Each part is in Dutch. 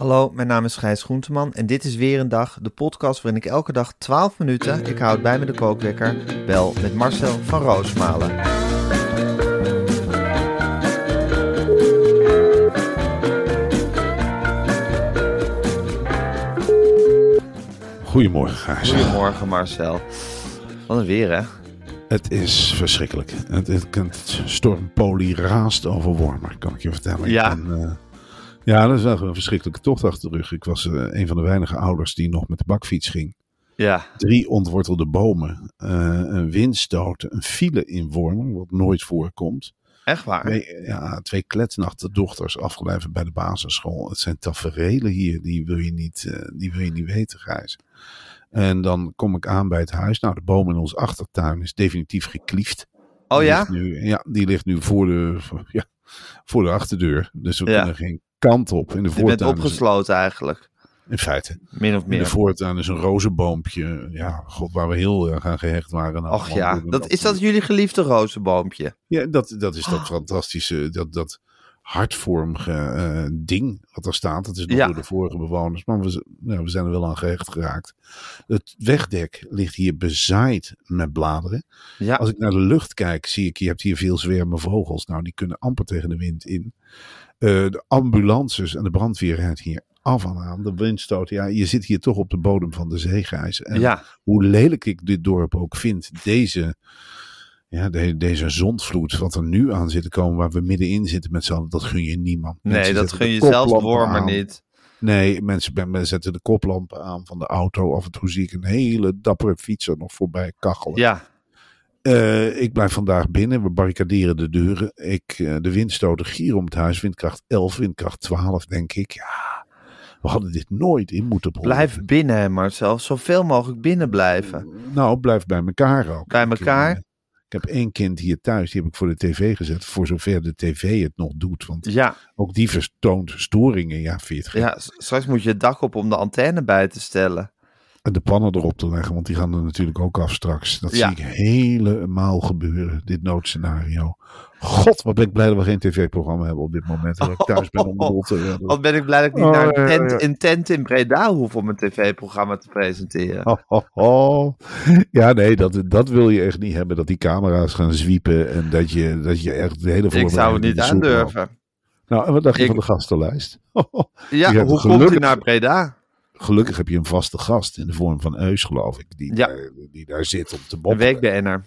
Hallo, mijn naam is Gijs Groenteman en dit is weer een dag, de podcast waarin ik elke dag 12 minuten, ik houd bij me de kookwekker, bel met Marcel van Roosmalen. Goedemorgen, Gijs. Goedemorgen Marcel. Wat een weer hè? Het is verschrikkelijk. Het, het, het stormpolie raast over Wormer, kan ik je vertellen. Ja. eh, ja, dat is een verschrikkelijke tocht achter de rug. Ik was eh, een van de weinige ouders die nog met de bakfiets ging. Ja, Drie ontwortelde bomen, eh, een windstoot, een file in Wormer, wat nooit voorkomt. echt waar. Twee, ja, twee kletsnachte dochters afgebleven bij de basisschool. Het zijn taferelen hier, die wil je niet, eh, die wil je niet weten, Gijs. En dan kom ik aan bij het huis. Nou, de boom in ons achtertuin is definitief gekliefd. Oh Die ja? nu, ja, die ligt nu voor de, voor- ja, voor de achterdeur. Dus we Ja. kunnen geen kant op. In de Je bent opgesloten eigenlijk. in feite. Min of In de meer. voortuin is een rozenboompje. Ja, god, waar we heel erg aan gehecht waren. Nou, Och ja, dat, is dat jullie geliefde rozenboompje? Ja, dat, dat is Oh. dat fantastische, dat, dat hartvormige eh, ding wat er staat. Dat is nog Ja. door de vorige bewoners, maar we, nou, we zijn er wel aan gehecht geraakt. Het wegdek ligt hier bezaaid met bladeren. Ja, Als ik naar de lucht kijk, zie ik, je hebt hier veel zwermen vogels. Nou, die kunnen amper tegen de wind in. Eh, de ambulances en de brandweer rijdt hier af en aan. De windstoot, ja, je zit hier toch op de bodem van de zeegijs. En ja, hoe lelijk ik dit dorp ook vind, deze, ja, de- deze zondvloed, wat er nu aan zit te komen, waar we middenin zitten met z'n allen, dat gun je niemand. nee, dat gun je zelfs aan. niet. Nee, mensen, mensen zetten de koplampen aan van de auto. Af en toe zie ik een hele dappere fietser nog voorbij kachelen. Ja, Eh, ik blijf vandaag binnen. We barricaderen de deuren. Ik, eh, de windstoten gieren om het huis. Windkracht 11, windkracht 12, denk ik. Ja, we hadden dit nooit in moeten brengen. blijf binnen Marcel. Zoveel mogelijk binnen blijven. Nou, blijf bij elkaar ook. Bij elkaar? eh, Ik heb één kind hier thuis, die heb ik voor de tv gezet. Voor zover de tv het nog doet. Want Ja, ook die vertoont storingen. Ja, vind je het gek? ja, s- straks moet je het dak op om de antenne bij te stellen. En de pannen erop te leggen, want die gaan er natuurlijk ook af straks. Dat Ja. zie ik helemaal gebeuren, dit noodscenario. God, wat ben ik blij dat we geen tv-programma hebben op dit moment. Dat ik thuis ben om te. Wat ben ik blij dat ik niet Oh, naar een ja, tent, ja. een tent in Breda hoef om een tv-programma te presenteren. Ja, nee, dat, dat wil je echt niet hebben. Dat die camera's gaan zwiepen en dat je, dat je echt de hele ik zou het voorbereiding niet aandurven. Nou, en wat dacht je Ik- van de gastenlijst? Ja, hoe komt u naar Breda? Gelukkig heb je een vaste gast in de vorm van Eus, geloof ik. Die, Ja. daar, die daar zit om te Een boppen. week BN'er.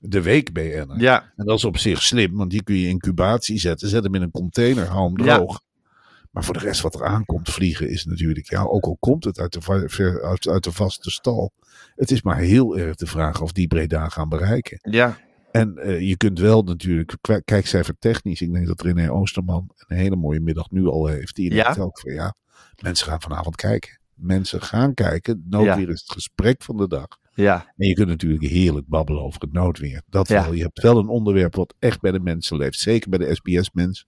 De week BN'er. Ja, En dat is op zich slim, want die kun je in incubatie zetten. Zet hem in een container, hou hem Ja. droog. Maar voor de rest wat er aankomt vliegen is natuurlijk... Ja, ook al komt het uit de, uit, uit de vaste stal. Het is maar heel erg de vraag of die Breda gaan bereiken. ja, En eh, je kunt wel natuurlijk, kijkcijfer technisch, ik denk dat René Oosterman een hele mooie middag nu al heeft. Die Ja? denkt ook van ja, mensen gaan vanavond kijken. Mensen gaan kijken. Noodweer is het gesprek van de dag. ja, En je kunt natuurlijk heerlijk babbelen over het noodweer. Dat Ja. wel. Je hebt wel een onderwerp wat echt bij de mensen leeft. Zeker bij de SBS-mensen.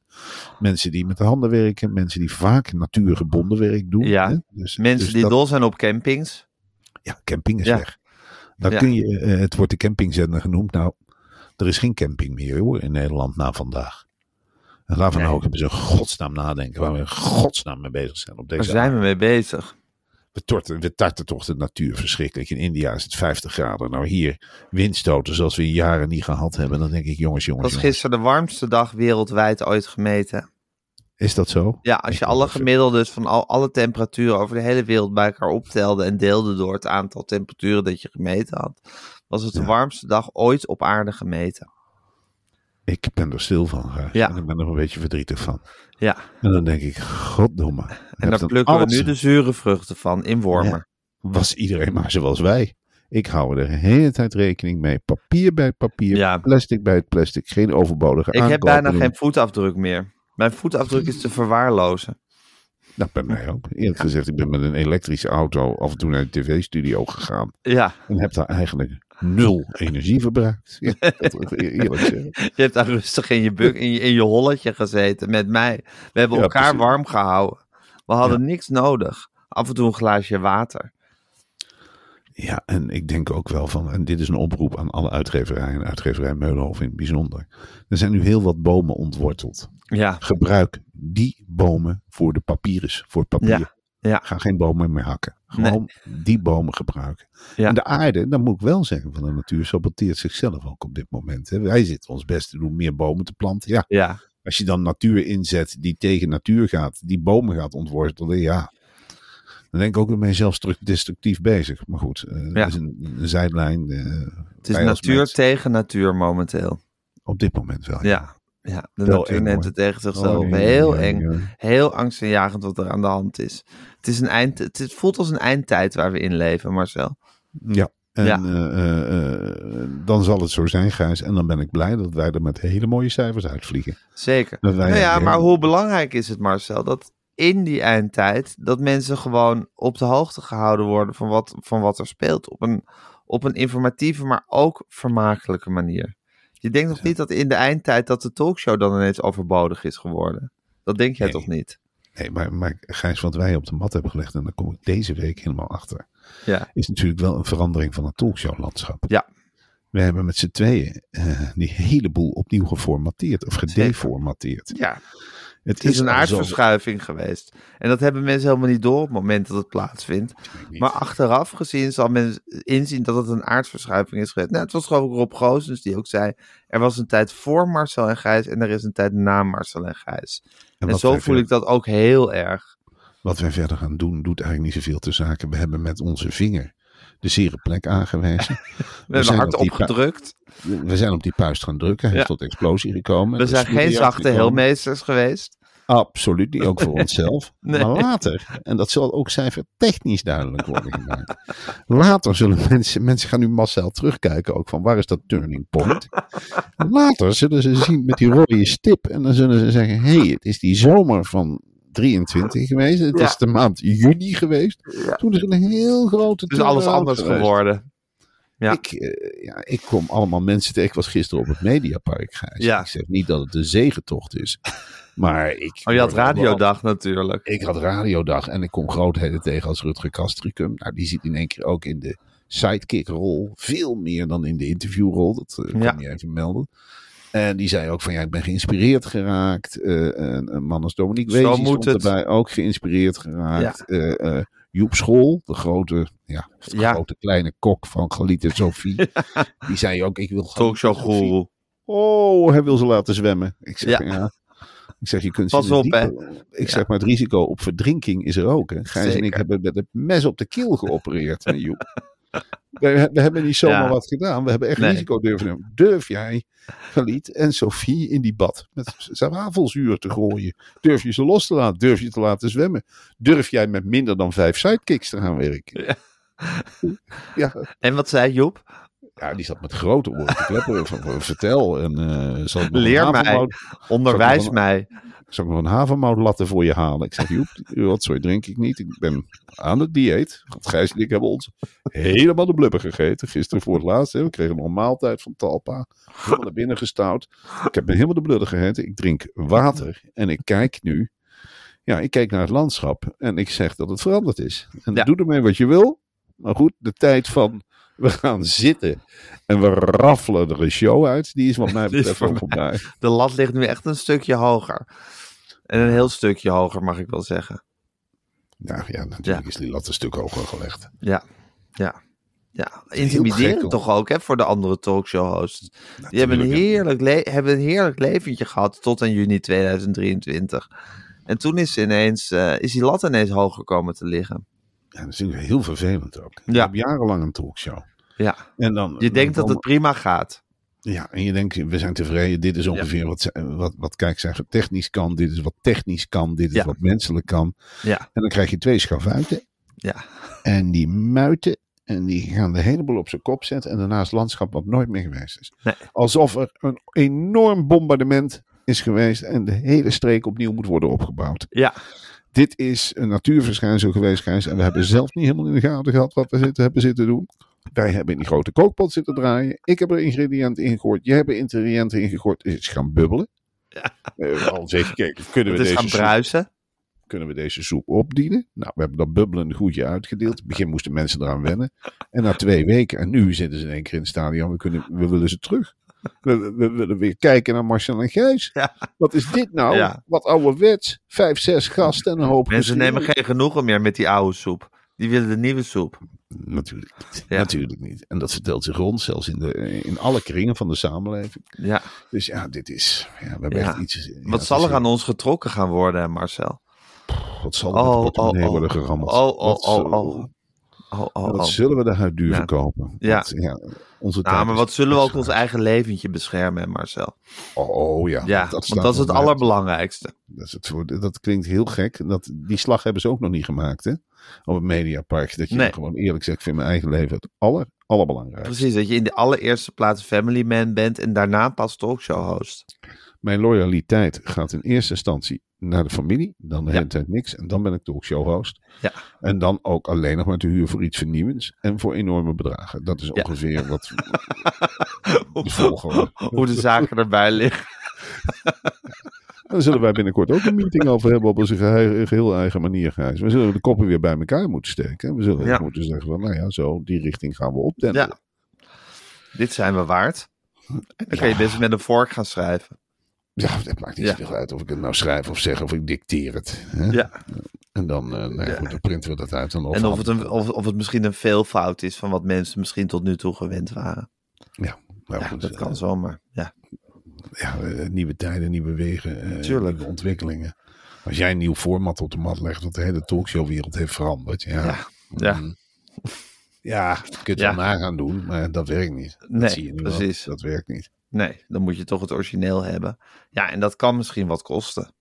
Mensen die met de handen werken. Mensen die vaak natuurgebonden werk doen. Ja. hè. Dus, mensen dus die dat- dol zijn op campings. Ja, camping is Ja. weg. Dan kun je, eh, het wordt de campingzender genoemd. Nou, er is geen camping meer hoor in Nederland na vandaag. En laten we Nee. nou ook eens in godsnaam nadenken waar we in godsnaam mee bezig zijn op Daar deze zijn we mee bezig. We, torten, we tarten toch de natuur verschrikkelijk. In India is het 50 graden. Nou hier windstoten zoals we in jaren niet gehad hebben. Dan denk ik jongens, Dat jongens, was gisteren de warmste dag wereldwijd ooit gemeten. Is dat zo? Ja, als je alle gemiddeldes van al, alle temperaturen over de hele wereld bij elkaar optelde en deelde door het aantal temperaturen dat je gemeten had, was het de Ja. warmste dag ooit op aarde gemeten. Ik ben er stil van, Gijs. Ja. En ik ben er een beetje verdrietig van. Ja, En dan denk ik, goddomme. en daar plukken we nu de zure vruchten van in Wormer. Was iedereen maar zoals wij. Ik hou er de hele tijd rekening mee. Papier bij het papier, Ja. plastic bij het plastic. Geen overbodige Ik heb bijna doen. geen voetafdruk meer. Mijn voetafdruk is te verwaarlozen. Nou, bij mij ook. Eerlijk gezegd, ik ben met een elektrische auto af en toe naar de tv-studio gegaan. Ja, En heb daar eigenlijk nul energie verbruikt. Ja, dat eerlijk zeggen. je hebt daar rustig in je, buk, in je, in je holletje gezeten met mij. We hebben Ja, elkaar precies. warm gehouden. We hadden niks nodig. Af en toe een glaasje water. Ja, en ik denk ook wel van, en dit is een oproep aan alle uitgeverijen, uitgeverij Meulenhof in het bijzonder. Er zijn nu heel wat bomen ontworteld. Ja, Gebruik die bomen voor de papyrus, voor papier. Ja, ja. Ga geen bomen meer hakken. Gewoon die bomen gebruiken. Ja. En de aarde, dan moet ik wel zeggen, van de natuur saboteert zichzelf ook op dit moment. Hè. Wij zitten ons best te doen om meer bomen te planten. Ja, ja. als je dan natuur inzet die tegen natuur gaat, die bomen gaat ontwortelen, ja. Dan denk ik ook, dan ben je zelf stru- destructief bezig. Maar goed, Ja. dat is een, een zijlijn. eh, Het is natuur mens- tegen natuur momenteel. Op dit moment wel. Ja, ja de Wel natuur eng, neemt het tegen zichzelf. Oh, Heel ja, eng. ja. Heel angstaanjagend wat er aan de hand is. Het, is een eind, het voelt als een eindtijd waar we in leven, Marcel. Ja. En Ja. eh, eh, eh, dan zal het zo zijn, Gijs. En dan ben ik blij dat wij er met hele mooie cijfers uitvliegen. Zeker. Nou ja, maar heel- hoe belangrijk is het, Marcel, dat in die eindtijd dat mensen gewoon op de hoogte gehouden worden van wat, van wat er speelt. Op een, op een informatieve, maar ook vermakelijke manier. Je denkt nog niet dat in de eindtijd dat de talkshow dan ineens overbodig is geworden. Dat denk jij Nee. toch niet? Nee, maar, maar Gijs, wat wij op de mat hebben gelegd, en daar kom ik deze week helemaal achter, Ja. is natuurlijk wel een verandering van het talkshowlandschap. Ja. We hebben met z'n tweeën eh, die hele boel opnieuw geformateerd of gedeformateerd. Ja, Het het is een aardverschuiving geweest. En dat hebben mensen helemaal niet door op het moment dat het plaatsvindt. Maar achteraf gezien zal men inzien dat het een aardverschuiving is geweest. Nou, het was geloof ik Rob Goossens die ook zei... er was een tijd voor Marcel en Gijs en er is een tijd na Marcel en Gijs. En, zo voel ik dat ook heel erg. Wat wij verder gaan doen, doet eigenlijk niet zoveel te zaken. We hebben met onze vinger de zere plek aangewezen. We, hebben hard op opgedrukt. We zijn op die puist gaan drukken. Hij is tot explosie gekomen. We zijn geen zachte heelmeesters geweest. Absoluut niet, ook voor onszelf. Nee. Maar later, en dat zal ook cijfertechnisch duidelijk worden gemaakt. Later zullen mensen, mensen gaan nu massaal terugkijken ook van waar is dat turning point. Later zullen ze zien met die rode stip en dan zullen ze zeggen, hé, hey, het is die zomer van 23 geweest. Het Ja. is de maand juni geweest. Toen is een heel grote Het is alles anders geweest. geworden. Ja. Ik, eh, ja, ik kom allemaal mensen tegen. Ik was gisteren op het Mediapark, Gijs. Ja. Ik zeg niet dat het een zegentocht is. Maar ik... Oh, je had radiodag natuurlijk. Ik had radiodag en ik kom grootheden tegen als Rutger Kastricum. Nou, die zit in één keer ook in de sidekick-rol. Veel meer dan in de interviewrol. Dat eh, Ja. kan je even melden. En die zei ook van ja, ik ben geïnspireerd geraakt. Eh, een, een man als Dominique Wees stond het. erbij ook geïnspireerd geraakt. Eh, eh, Joep School, de grote, ja, de Ja. grote kleine kok van Galit en Sophie. Die zei ook, ik wil Talkshow. Oh, hij wil ze laten zwemmen. Ik zeg, Ja. ja. Ik zeg, je kunt Pas ze in op, hè. Ik zeg, maar het risico op verdrinking is er ook. Hè. Gijs en ik hebben met het mes op de keel geopereerd. Joep. We, we hebben niet zomaar Ja. wat gedaan. We hebben echt Nee. risico durven nemen. Durf jij, Galit en Sophie in die bad met zwavelzuur te gooien? Durf je ze los te laten? Durf je te laten zwemmen? Durf jij met minder dan vijf sidekicks te gaan werken? Ja. Ja, En wat zei Joep? Ja, die zat met grote oren te van, vertel. En, eh, Leer mij. Onderwijs Zal mij. Zal ik nog een havermoutlatte voor je halen? Ik zeg, Joep, wat sorry, drink ik niet. Ik ben aan het dieet. Want Gijs en ik hebben ons helemaal de blubber gegeten. Gisteren voor het laatst. Hè. We kregen nog een maaltijd van Talpa. Helemaal naar binnen gestouwd. Ik heb me helemaal de blubber gegeten. Ik drink water. En ik kijk nu. Ja, ik kijk naar het landschap. En ik zeg dat het veranderd is. En Ja. doe ermee wat je wil. Maar goed, de tijd van... We gaan zitten en we raffelen er een show uit. Die is wat mij betreft voor voorbij. De lat ligt nu echt een stukje hoger. En een heel stukje hoger, mag ik wel zeggen. Nou ja, natuurlijk Ja. is die lat een stuk hoger gelegd. Ja, ja. Ja, intimiderend toch ook, hè, voor de andere talkshow-hosts. Die hebben een, heerlijk le- hebben een heerlijk leventje gehad tot aan juni 2023. En toen is, ineens, eh, is die lat ineens hoger komen te liggen. Ja, dat is natuurlijk heel vervelend ook. Ja. Ik heb jarenlang een talkshow. Ja, En dan, je denkt dat het prima gaat. Ja, en je denkt, we zijn tevreden. Dit is ongeveer wat, ze- wat, wat kijkcijfer technisch kan. Dit is wat technisch kan. Dit is Ja. wat menselijk kan. Ja, En dan krijg je twee schavuiten. ja. En die muiten. En die gaan de hele boel op zijn kop zetten. En daarna is het landschap wat nooit meer geweest is. Nee. Alsof er een enorm bombardement is geweest. En de hele streek opnieuw moet worden opgebouwd. Ja, Dit is een natuurverschijnsel geweest, Gijs. En we hebben zelf niet helemaal in de gaten gehad wat we zitten, hebben zitten doen. Wij hebben in die grote kookpot zitten draaien. Ik heb er ingrediënten in gegooid. Jij hebt er ingrediënten in gegooid. Het is gaan bubbelen. Ja. al eens even gekeken. Kunnen we, het is deze gaan soep, bruisen. kunnen we deze soep opdienen? Nou, we hebben dat bubbelende goedje uitgedeeld. In het begin moesten mensen eraan wennen. En na twee weken, en nu zitten ze in één keer in het stadion. We, kunnen, we willen ze terug. We, willen weer kijken naar Marcel en Gijs. Ja. Wat is dit nou? Ja. Wat ouderwets. Vijf, zes gasten en een hoop Mensen geschreeuw. nemen geen genoegen meer met die oude soep. Die willen de nieuwe soep. Natuurlijk niet. Ja. Natuurlijk niet. En dat vertelt zich rond, zelfs in, de, in alle kringen van de samenleving. Ja. Dus ja, dit is. Ja, we hebben Ja. echt iets. Wat zal er aan ons getrokken gaan worden, Marcel? Wat zal er Oh, met de portemonnee oh, oh. worden gerammeld? Oh, oh, oh, oh. Oh, oh, Wat oh. zullen we de huid duur Ja. verkopen? Ja. Want, ja onze Ja, tijd maar wat zullen we ook ons eigen leventje beschermen, Marcel? Oh, oh, ja. Ja, dat, want dat is het allerbelangrijkste. Dat, is het dat klinkt heel gek. Dat, die slag hebben ze ook nog niet gemaakt, hè? Op het Mediapark. Dat je Nee. gewoon eerlijk zegt, ik vind mijn eigen leven het aller, allerbelangrijkste. Precies, dat je in de allereerste plaats family man bent en daarna pas talkshow host. Mijn loyaliteit gaat in eerste instantie naar de familie. Dan de Ja. hele tijd niks. En dan ben ik talkshow host. Ja. En dan ook alleen nog maar te huur voor iets vernieuwends. En voor enorme bedragen. Dat is Ja. ongeveer wat de volgorde. Hoe de zaken erbij liggen. Daar zullen wij binnenkort ook een meeting over hebben op onze gehe- geheel eigen manier, Gijs. We zullen de koppen weer bij elkaar moeten steken. We zullen Ja. moeten zeggen van, nou ja, zo, die richting gaan we opdenden. Ja. Dit zijn we waard. En dan kan je best met een vork gaan schrijven. Ja, het maakt niet Ja. zoveel uit of ik het nou schrijf of zeg of ik dicteer het. Hè? Ja. En dan, eh nou ja, goed, dan printen we dat uit. En, En of het, een, of, of het misschien een veelvoud is van wat mensen misschien tot nu toe gewend waren. Ja, nou Ja, goed, dat eh, kan zomaar. Ja. ja, eh, nieuwe tijden, nieuwe wegen, eh, nieuwe ontwikkelingen. Als jij een nieuw format op de mat legt, wat de hele talkshowwereld heeft veranderd. Ja, Ja. Ja. mm, ja je het Ja. wel na gaan doen, maar dat werkt niet. Dat Nee, zie je nu wel. precies. Dat werkt niet. Nee, dan moet je toch het origineel hebben. Ja, en dat kan misschien wat kosten.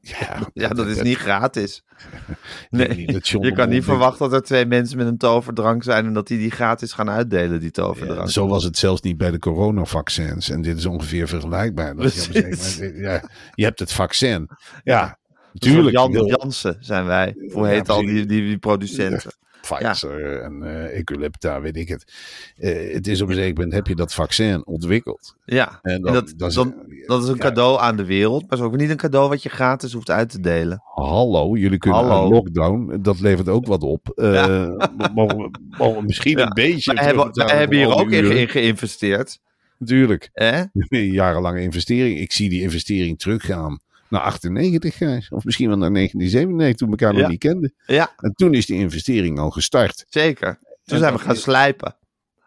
Ja, Ja, dat is niet gratis. Nee, je kan niet verwachten dat er twee mensen met een toverdrank zijn en dat die die gratis gaan uitdelen, die Ja, toverdrank. zo was het zelfs niet bij de coronavaccins. En dit is ongeveer vergelijkbaar. Dat je, ja, je hebt het vaccin. Ja, natuurlijk. Jan, Jansen zijn wij. Hoe Ja, heet al die, die, die producenten? Pfizer en Eculipta, weet ik het. Eh, het is op een zeker moment heb je dat vaccin ontwikkeld. Ja, En dat, dan dat is een ja. cadeau aan de wereld, maar het is ook niet een cadeau wat je gratis hoeft uit te delen. Hallo, jullie kunnen Hallo. aan lockdown, dat levert ook wat op. Eh, Ja. mogen, we- mogen we misschien een beetje Wij hebben, terugbetalen hebben hier ook in, geïnvesteerd. Natuurlijk, een jarenlange investering. Ik zie die investering teruggaan naar 98, Gijs. Of misschien wel naar 1997, toen we elkaar Ja. nog niet kenden. Ja, En toen is die investering al gestart. zeker. Toen En zijn we gaan slijpen.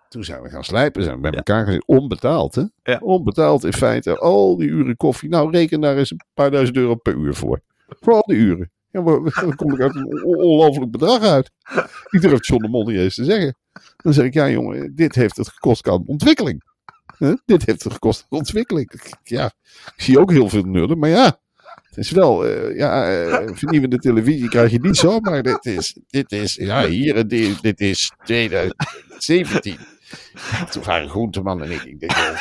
Toen zijn we gaan slijpen, zijn we bij Ja. elkaar gezeten. Onbetaald, hè? Ja. Onbetaald in feite. Al die uren koffie. Nou, reken daar eens een paar duizend euro per uur voor. Voor al die uren. Ja, dan kom ik uit een on- ongelooflijk bedrag uit. Ik durf John de Mol niet eens te zeggen. Dan zeg ik, ja jongen, dit heeft het gekost aan ontwikkeling. Dit heeft het gekost aan ontwikkeling. Ja, ik zie ook heel veel nullen, maar ja. Het is wel, eh, ja, eh, vernieuwende televisie krijg je niet zomaar. Dit is, dit is, ja, hier, en dit, dit is 2017. Ja, toen waren Groenteman en ik, ik denk, eh,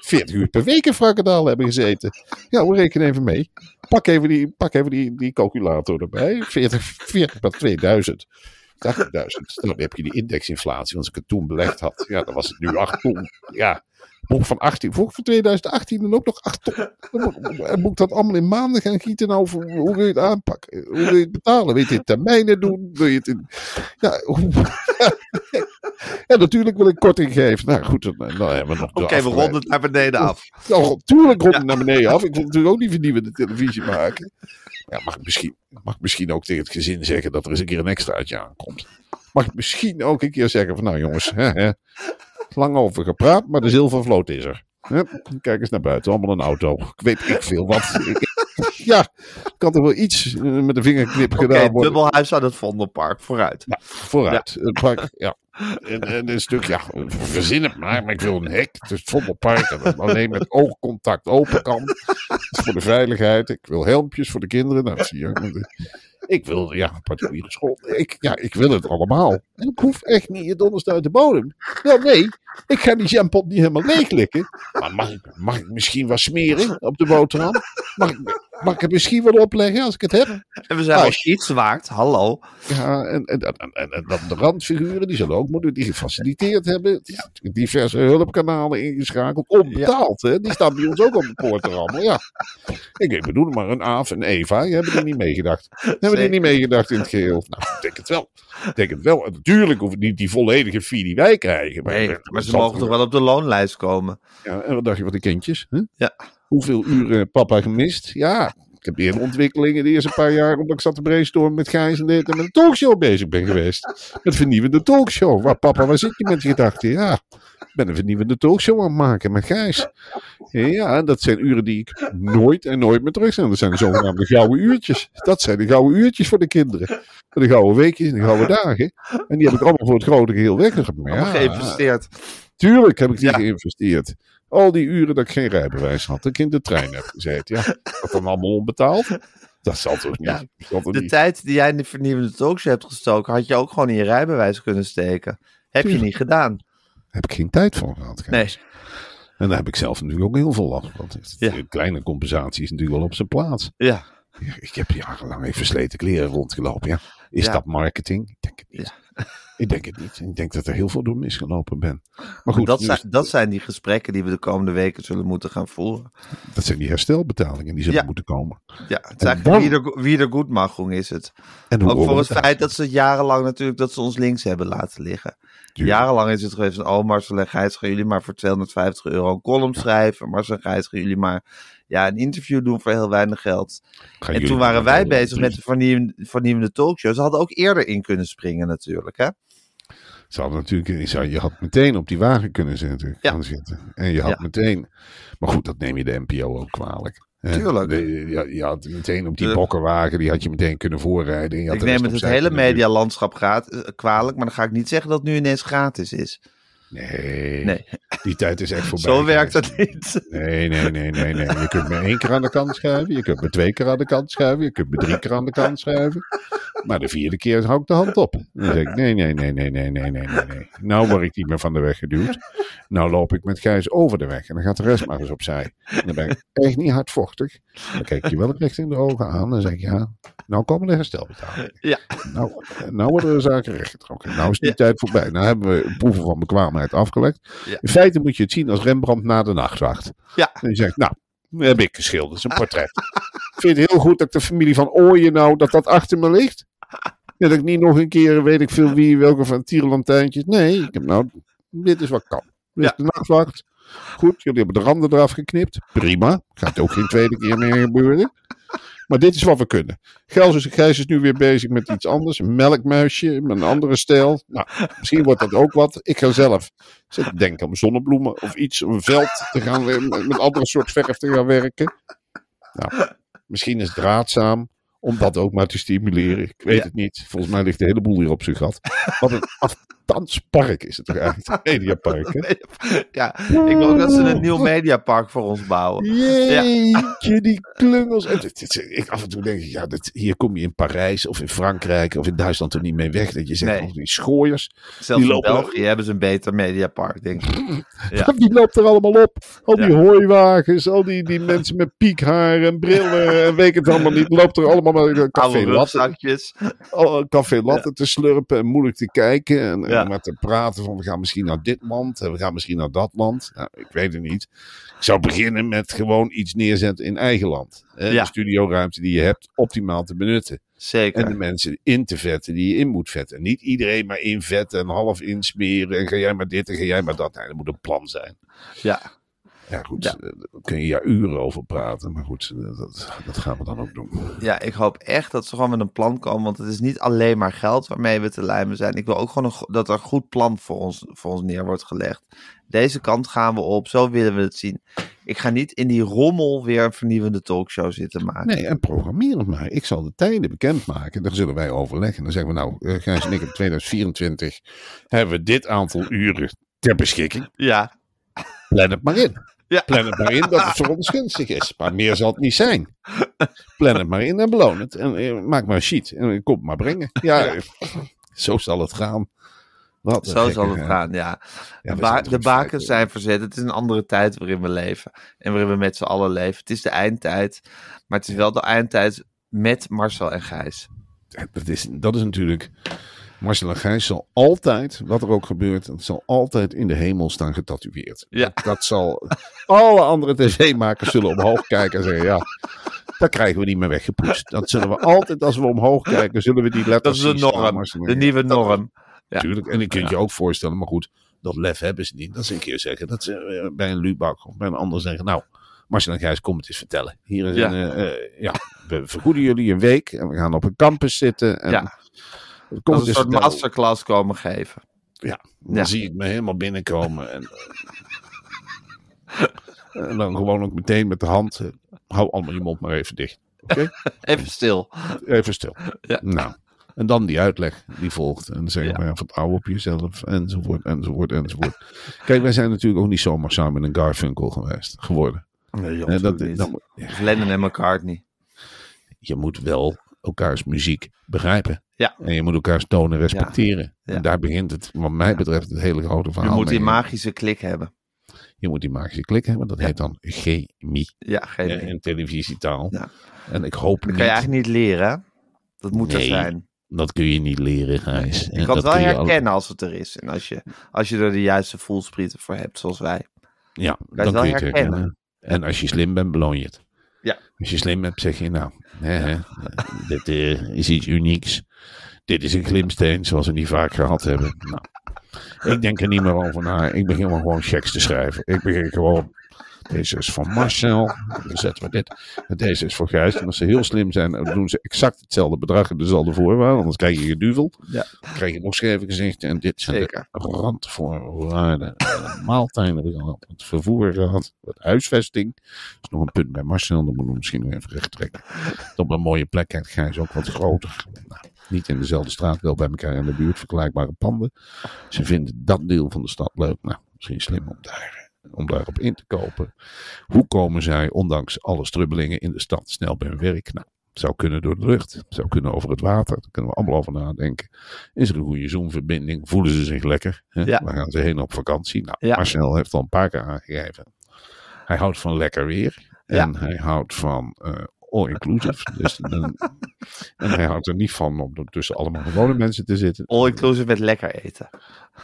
40 uur per week in Frankendaal hebben gezeten. Ja, we rekenen even mee. Pak even die, pak even die, die calculator erbij. 40, 40 per 2000. 80.000. Dan heb je die indexinflatie. Want als ik het toen belegd had, ja, dan was het nu 8 ton. Ja, boek van 18. Voor voor 2018 dan ook nog 8 ton. Moet, ik dat allemaal in maanden gaan gieten over hoe wil je het aanpakken? Hoe wil je het betalen? Wil je het termijnen doen? Wil je het in... Ja, natuurlijk wil ik korting geven. Nou goed, dan, dan hebben we nog Oké, we ronden het naar beneden af. nou, tuurlijk rond naar beneden af. Ik wil natuurlijk ook niet vernieuwende televisie maken. Ja, mag, ik misschien, mag ik misschien ook tegen het gezin zeggen dat er eens een keer een extraatje aankomt. Mag ik misschien ook een keer zeggen van nou jongens, hè, hè, lang over gepraat, maar de zilvervloot is er. Kijk eens naar buiten, allemaal een auto. Ik weet ik veel wat. ja, ik had er wel iets eh, met de vingerknip gedaan worden. dubbelhuis aan het Vondelpark, vooruit. Ja, vooruit. Het park, ja. En, en een stuk, ja, verzin het maar, maar ik wil een hek. Het is het Vondelpark dat alleen met oogcontact open kan. Voor de veiligheid. Ik wil helmpjes voor de kinderen. Nou, dat zie je. Ik wil, ja, particuliere school. Ik, ja, ik wil het allemaal. En ik hoef echt niet je donderste uit de bodem. Wel, nee, ik ga die jampot niet helemaal leeglikken. Maar mag ik, mag ik misschien wat smeren op de boterham? Mag ik, mag ik het misschien wel opleggen als ik het heb? En we zijn Ah, al iets waard, hallo. Ja, en, en, en, en, dan de randfiguren, die zullen ook moeten, die gefaciliteerd hebben. Die- Diverse hulpkanalen ingeschakeld, onbetaald. Hè? Die staan bij ons ook op de poort te. Ja. Ik, bedoel maar een Aaf en Eva, die hebben die niet meegedacht. Hebben die niet meegedacht in het geheel? Nou, ik denk het wel. Ik denk het wel. En natuurlijk hoeven niet die volledige fee die wij krijgen. Nee, maar ze mogen toch wel op de loonlijst komen. Ja, en wat dacht je van de kindjes? Hè? Ja. Hoeveel uren papa gemist? Ja, ik heb weer ontwikkelingen de eerste paar jaar, omdat ik zat te brainstormen met Gijs en dit en met een talkshow bezig ben geweest. Met vernieuwende talkshow. Waar papa, waar zit je met je gedachten? Ja, ik ben een vernieuwende talkshow aan het maken met Gijs. Ja, dat zijn uren die ik nooit en nooit meer terug zijn. Dat zijn de zogenaamde gouden uurtjes. Dat zijn de gouden uurtjes voor de kinderen. De gouden weekjes en de gouden dagen. En die heb ik allemaal voor het grote geheel Allemaal ja, geïnvesteerd. Tuurlijk heb ik die Ja. geïnvesteerd. Al die uren dat ik geen rijbewijs had, dat ik in de trein heb gezeten. Ja, dat dan allemaal onbetaald? Dat zal toch niet? Ja, Dat zal toch De niet? tijd die jij in de vernieuwende talkshow hebt gestoken, had je ook gewoon in je rijbewijs kunnen steken. Heb je niet gedaan. heb ik geen tijd voor gehad. Nee. En daar heb ik zelf natuurlijk ook heel veel last van. Want Ja. Een kleine compensatie is natuurlijk wel op zijn plaats. Ja, Ik heb jarenlang in versleten kleren rondgelopen. Ja. Is Ja. dat marketing? Ik denk het niet. Ik denk het niet. Ik denk dat er heel veel door misgelopen ben. Maar goed, dat, zijn, is- dat zijn die gesprekken die we de komende weken zullen moeten gaan voeren. dat zijn die herstelbetalingen die zullen Ja. moeten komen. Ja, het is En eigenlijk dan- wieder, wieder Goedmachung is het. En hoe Ook voor het feit dat ze jarenlang natuurlijk dat ze ons links hebben laten liggen. Tuurlijk. Jarenlang is het geweest van, oh Marcel en Gijs, gaan jullie maar voor 250 euro een column schrijven. Marcel en Gijs, gaan jullie maar ja, een interview doen voor heel weinig geld. Gaan en toen waren wij bezig met de vernieuwende, vernieuwende talkshow. Ze hadden ook eerder in kunnen springen natuurlijk, hè? Ze hadden natuurlijk, je had meteen op die wagen kunnen zitten. Ja. gaan zitten. En je had Ja. meteen, maar goed, dat neem je de NPO ook kwalijk. Tuurlijk. Je, je had meteen op die bokkenwagen, die had je meteen kunnen voorrijden. en je had Ik neem het het hele medialandschap gaat, eh, kwalijk, maar dan ga ik niet zeggen dat het nu ineens gratis is. Nee, nee. Die tijd is echt voorbij. Zo werkt het niet. Nee, nee, nee, nee, nee. Je kunt me één keer aan de kant schrijven, Je kunt me twee keer aan de kant schrijven, Je kunt me drie keer aan de kant schrijven, Maar de vierde keer hou ik de hand op. Dan zeg ik: nee, nee, nee, nee, nee, nee, nee, nee. Nou word ik niet meer van de weg geduwd. Nou loop ik met Gijs over de weg. En dan gaat de rest maar eens opzij. En dan ben ik echt niet hardvochtig. Dan kijk je wel recht in de ogen aan. En zeg ik: ja, nou komen de herstelbetalingen. Ja. Nou, nou worden de zaken rechtgetrokken. Nou is die tijd voorbij. Nou hebben we proeven van bekwaamheid afgelegd. Ja. In feite moet je het zien als Rembrandt na de nachtwacht. Ja. En je zegt, nou, heb ik geschilderd. Is een portret. ik vind het heel goed dat de familie van Ooyen nou, dat dat achter me ligt. Ja, dat ik niet nog een keer, weet ik veel wie, welke van tierenlantijntjes. Nee, ik heb nou, dit is wat kan. Dit Ja. de nachtwacht. Goed, jullie hebben de randen eraf geknipt. Prima. Gaat ook geen tweede keer meer gebeuren. Maar dit is wat we kunnen. Gijs is, Gijs is nu weer bezig met iets anders. Een melkmuisje, met een andere stijl. Nou, misschien wordt dat ook wat. Ik ga zelf zitten denken om zonnebloemen of iets, een veld te gaan, met andere soort verf te gaan werken. Nou, misschien is het raadzaam om dat ook maar te stimuleren. Ik weet Ja. het niet. Volgens mij ligt de hele boel hier op zijn gat. Wat een afstandspark is het toch eigenlijk? Mediapark, hè? Ja, ik wil ook dat ze een nieuw mediapark voor ons bouwen. Jeetje, die klungels. En dit- dit- ik, af en toe denk ik, ja, dit, hier kom je in Parijs of in Frankrijk of in Duitsland er niet mee weg. Dat je zegt, Nee. oh, die schooiers, Zelfs Die in lopen- België hebben ze een beter mediapark, denk ik. Ja. die loopt er allemaal op. Al die Ja. hooiwagens, al die, die mensen met piekhaar en brillen en weet het allemaal niet. Loopt er allemaal met café latte, rugzakjes. een café latte te slurpen en moeilijk te kijken. En, Ja. maar te praten van, we gaan misschien naar dit land en we gaan misschien naar dat land. Nou, ik weet het niet. Ik zou beginnen met gewoon iets neerzetten in eigen land. Hè? Ja. De studioruimte die je hebt optimaal te benutten. Zeker. En de mensen in te vetten die je in moet vetten. Niet iedereen maar invetten en half insmeren. En ga jij maar dit en ga jij maar dat. Nee, er moet een plan zijn. Ja. Ja, goed, Ja. eh, daar kun je ja uren over praten. Maar goed, eh, dat, dat gaan we dan ook doen. Ja, ik hoop echt dat ze gewoon met een plan komen. Want het is niet alleen maar geld waarmee we te lijmen zijn. Ik wil ook gewoon een, dat er een goed plan voor ons, voor ons neer wordt gelegd. Deze kant gaan we op. Zo willen we het zien. Ik ga niet in die rommel weer een vernieuwende talkshow zitten maken. Nee, en programmeer het maar. Ik zal de tijden bekendmaken. Dan zullen wij overleggen. Dan zeggen we nou, eh, Gijs en ik in 2024 hebben we dit aantal uren ter beschikking. Ja, Plan het maar in. Ja. Plan het maar in dat het voor ons gunstig is. Maar meer zal het niet zijn. Plan het maar in en beloon het. En eh, maak maar een sheet. En kom het maar brengen. Ja, zo zal het gaan. Wat zo zal het gaan. Ja. Ja, de ba- bakens zijn verzet. Het is een andere tijd waarin we leven. En waarin we met z'n allen leven. Het is de eindtijd. Maar het is wel de eindtijd met Marcel en Gijs. Dat is, dat is natuurlijk. Marcel Gijs zal altijd, wat er ook gebeurt, het zal altijd in de hemel staan getatoeëerd. Ja. Dat, dat zal. Alle andere tv-makers zullen omhoog kijken en zeggen: ja, dat krijgen we niet meer weggepoetst. Dat zullen we altijd, als we omhoog kijken, zullen we die Dat letters is de staan, norm. De nieuwe Dat- norm. Ja. Tuurlijk. En je kunt je ook voorstellen, maar goed, dat lef hebben ze niet. Dat ze een keer zeggen dat ze eh, bij een Lubak of bij een ander zeggen: Nou, Marcel en Gijs, kom het eens vertellen. Hier is Ja. een. eh, eh, ja, we vergoeden jullie een week en we gaan op een campus zitten. En Ja. Kom Als het een soort masterclass komen geven. Ja, dan Ja. zie ik me helemaal binnenkomen. En, en dan gewoon ook meteen met de hand. eh, hou allemaal je mond maar even dicht. Oké? Even stil. Even stil. Ja. Nou. En dan die uitleg die volgt. En dan zeggen Ja. we ja, vertrouw op jezelf. Enzovoort, enzovoort, enzovoort. Kijk, wij zijn natuurlijk ook niet zomaar samen in een Garfunkel geweest, geworden. Nee, En dat, niet. dan moet- ja, Lennon en McCartney. je moet wel elkaars muziek begrijpen. Ja. En je moet elkaars tonen respecteren. Ja. En daar begint het, wat mij betreft, het hele grote Je verhaal. moet die mee. magische klik hebben. Je moet die magische klik hebben. Dat Ja. heet dan chemie Ja, idee. in televisietaal. Ja. En ik hoop Dat niet, kan je eigenlijk niet leren. hè? Dat moet er Nee, zijn. dat kun je niet leren, Gijs. Je kan het dat wel kun je al- herkennen als het er is. En als je, als je er de juiste voelsprieten voor hebt, zoals wij. Ja, het dan kun je het herkennen. herkennen. En als je slim bent, beloon je het. Als je slim bent, zeg je nou, hè, hè, dit eh, is iets unieks. Dit is een glimsteen, zoals we niet vaak gehad hebben. Nou, ik denk er niet meer over na. Ik begin maar gewoon checks te schrijven. Ik begin gewoon, deze is van Marcel. Dan zetten we dit. Deze is voor Gijs. En als ze heel slim zijn, dan doen ze exact hetzelfde bedrag en dezelfde voorwaarden. Anders krijg je geduvel. Ja. Dan krijg je nog schreven gezicht. En dit zijn Zeker. de randvoorwaarden. Maaltijden hebben gehad. Het vervoer gehad. Het huisvesting. Dat is nog een punt bij Marcel. Dan moeten we misschien nog even recht trekken. Op een mooie plek krijgt Gijs ook wat groter. Nou, niet in dezelfde straat, wel bij elkaar in de buurt. Vergelijkbare panden. Ze vinden dat deel van de stad leuk. Nou, misschien slim om daar om daarop in te kopen. Hoe komen zij, ondanks alle strubbelingen in de stad, snel bij hun werk? Nou, het zou kunnen door de lucht, het zou kunnen over het water, daar kunnen we allemaal over nadenken. Is er een goede zoomverbinding? Voelen ze zich lekker? Hè? Ja. Waar gaan ze heen op vakantie? Nou, Ja. Marcel heeft al een paar keer aangegeven. Hij houdt van lekker weer. En hij houdt van eh, all-inclusive. dus, dan- en hij houdt er niet van om tussen allemaal gewone mensen te zitten. All inclusive met lekker eten.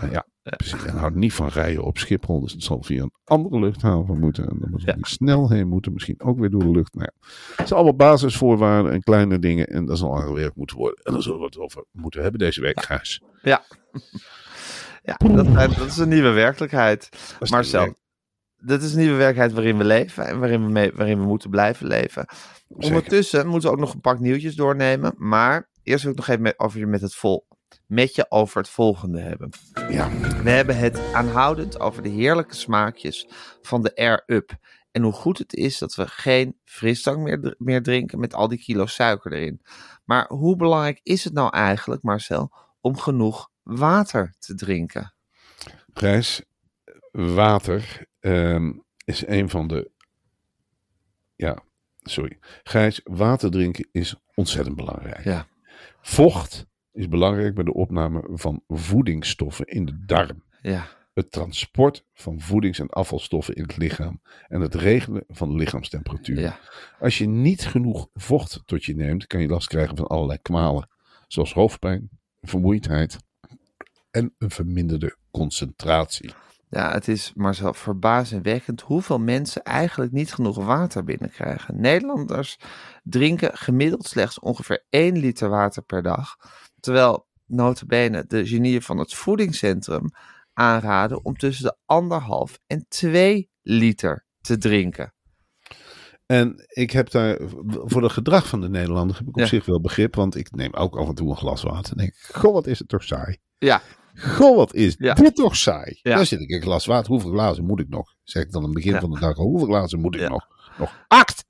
Nou ja, precies. Hij houdt niet van rijden op Schiphol. Dus het zal via een andere luchthaven moeten. En dan moet Ja. hij snel heen moeten. Misschien ook weer door de lucht. Nou ja, het zijn allemaal basisvoorwaarden en kleine dingen. En dat zal aangewerkt moeten worden. En daar zullen we het over moeten hebben deze week, Gijs. Ja. Ja, dat, dat is een nieuwe werkelijkheid. Marcel, dit is een nieuwe werkelijkheid waarin we leven en waarin we, mee, waarin we moeten blijven leven. Ondertussen moeten we ook nog een pak nieuwtjes doornemen. Maar eerst wil ik nog even met, over je met, het vol, met je over het volgende hebben. Ja, We hebben het aanhoudend over de heerlijke smaakjes van de Air Up. En hoe goed het is dat we geen frisdrank meer, meer drinken met al die kilo suiker erin. Maar hoe belangrijk is het nou eigenlijk, Marcel, om genoeg water te drinken? Gijs, water ehm, is een van de. Ja, sorry. Gijs, water drinken is ontzettend belangrijk. Ja. Vocht is belangrijk bij de opname van voedingsstoffen in de darm. Ja, Het transport van voedings- en afvalstoffen in het lichaam. En het regelen van de lichaamstemperatuur. ja. Als je niet genoeg vocht tot je neemt, kan je last krijgen van allerlei kwalen. Zoals hoofdpijn, vermoeidheid en een verminderde concentratie. Ja, het is maar zo verbazingwekkend hoeveel mensen eigenlijk niet genoeg water binnenkrijgen. Nederlanders drinken gemiddeld slechts ongeveer 1 liter water per dag. Terwijl notabene de genieën van het voedingscentrum aanraden om tussen de anderhalf en 2 liter te drinken. En ik heb daar, voor het gedrag van de Nederlander heb ik op Ja. zich wel begrip. Want ik neem ook af en toe een glas water. En denk ik, goh, wat is het toch saai. Ja, Goh, wat is Ja. dit toch saai. Ja. Dan zit ik een glas water. Hoeveel glazen moet ik nog? Zeg ik dan aan het begin Ja. van de dag. Hoeveel glazen moet ik nog? Nog acht.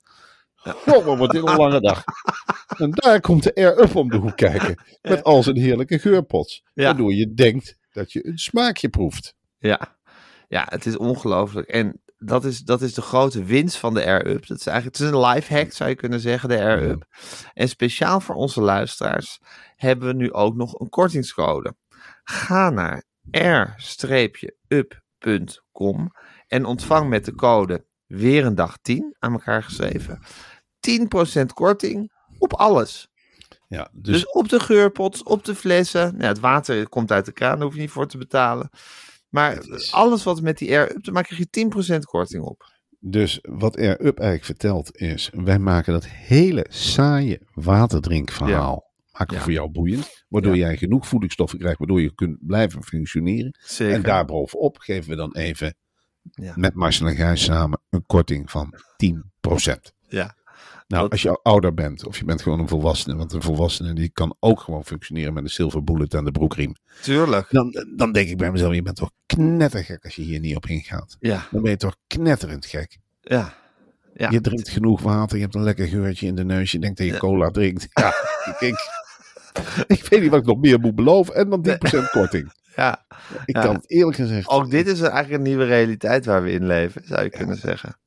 Goh, wat wordt dit een lange dag. En daar komt de Air-Up om de hoek kijken. Met al zijn heerlijke geurpots. Waardoor je denkt dat je een smaakje proeft. ja. Ja, het is ongelooflijk. En dat is, dat is de grote winst van de Air-Up. Dat is eigenlijk, het is een life hack, zou je kunnen zeggen, de Air-Up. En speciaal voor onze luisteraars hebben we nu ook nog een kortingscode. Ga naar r-up.com en ontvang met de code weer een dag 10 aan elkaar geschreven. 10% korting op alles. Ja, dus, Dus op de geurpots, op de flessen. Nou, het water komt uit de kraan, daar hoef je niet voor te betalen. Maar is- alles wat met die air-up te maken, krijg je 10% korting op. dus wat Air-Up eigenlijk vertelt is... Wij maken dat hele saaie waterdrinkverhaal... Ja. voor jou boeiend. Waardoor jij genoeg voedingsstoffen krijgt. Waardoor je kunt blijven functioneren. Zeker. En daarbovenop geven we dan even... Ja. Met Marcel en Gijs samen een korting van 10%. Ja. Nou, Dat- als je ouder bent of je bent gewoon een volwassene, want een volwassene die kan ook gewoon functioneren met een silver bullet aan de broekriem. Tuurlijk. Dan, dan denk ik bij mezelf, je bent toch knettergek als je hier niet op ingaat. Ja. Dan ben je toch knetterend gek. Ja. Ja. Je drinkt genoeg water, je hebt een lekker geurtje in de neus, je denkt dat je cola drinkt. Ja, ik, ik, weet niet wat ik nog meer moet beloven. En dan 10% korting. ja. Ik Ja. kan het eerlijk gezegd. Ook dit is eigenlijk een nieuwe realiteit waar we in leven, zou je kunnen zeggen.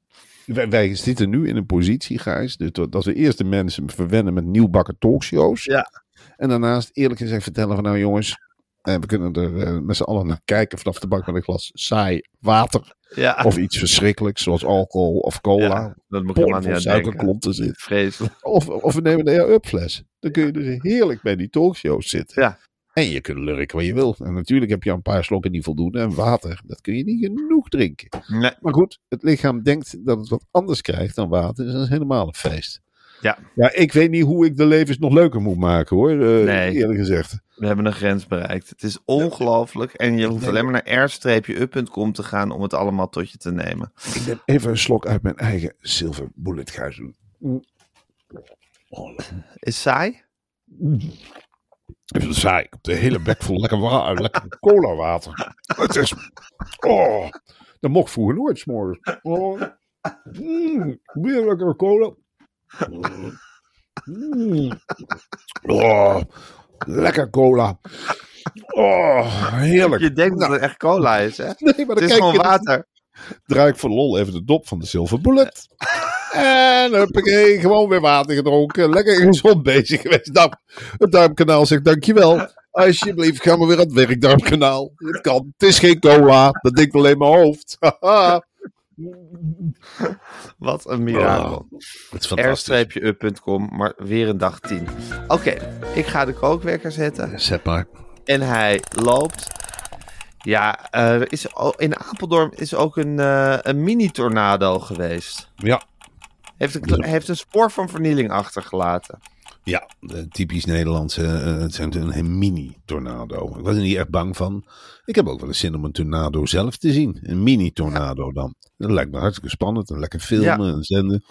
Wij, wij zitten nu in een positie, Gijs, dus dat dat we eerst de mensen verwennen met nieuwbakken talkshows. Ja. En daarnaast eerlijk gezegd vertellen van nou jongens, eh, we kunnen er eh, met z'n allen naar kijken vanaf de bank met een glas saai water. Ja. Of iets verschrikkelijks zoals alcohol of cola. Ja, dat moet Porn niet suikerklonten zit. Vreselijk. Of, of we nemen de Air-Up fles. Dan kun je dus heerlijk bij die talkshows zitten. Ja. En je kunt lurken wat je wil. En natuurlijk heb je een paar slokken die voldoen. En water, dat kun je niet genoeg drinken. Nee. Maar goed, het lichaam denkt dat het wat anders krijgt dan water. Dus dat is helemaal een feest. Ja. Ja, ik weet niet hoe ik de levens nog leuker moet maken hoor. eh, Nee. Eerlijk gezegd. We hebben een grens bereikt. Het is ongelooflijk. En je hoeft alleen maar naar r-up.com te gaan om het allemaal tot je te nemen. Ik neem even een slok uit mijn eigen silver bullet gijs doen. Oh, Is saai? Even saai. Ik heb de hele bek vol lekker, wa lekker cola water. Het is... Oh, dat mocht vroeger nooit, s'morgens. Oh. Mm, weer lekker cola. Mm. Oh, lekker cola. Oh, heerlijk. Je denkt dat het echt cola is, hè? Nee, maar Het dan is gewoon water. draai ik voor lol even de dop van de Silver Bullet. En huppakee, gewoon weer water gedronken. Lekker gezond bezig geweest. Nou, het Darmkanaal zegt dankjewel. Alsjeblieft, ga maar weer aan het werk, Darmkanaal. Het kan. Het is geen cola. Dat denkt alleen mijn hoofd. Wat een mirakel. Oh, is fantastisch. r-up.com, maar weer een dag 10. Oké, ik ga de kookwekker zetten. Zet maar. En hij loopt. Ja, eh, is, in Apeldoorn is ook een, eh, een mini-tornado geweest. Ja. Heeft een, heeft een spoor van vernieling achtergelaten. Ja, typisch Nederlandse, eh, het zijn een mini-tornado. Ik was er niet echt bang van. Ik heb ook wel eens zin om een tornado zelf te zien. Een mini-tornado dan. Dat lijkt me hartstikke spannend. En lekker filmen Ja. en zenden.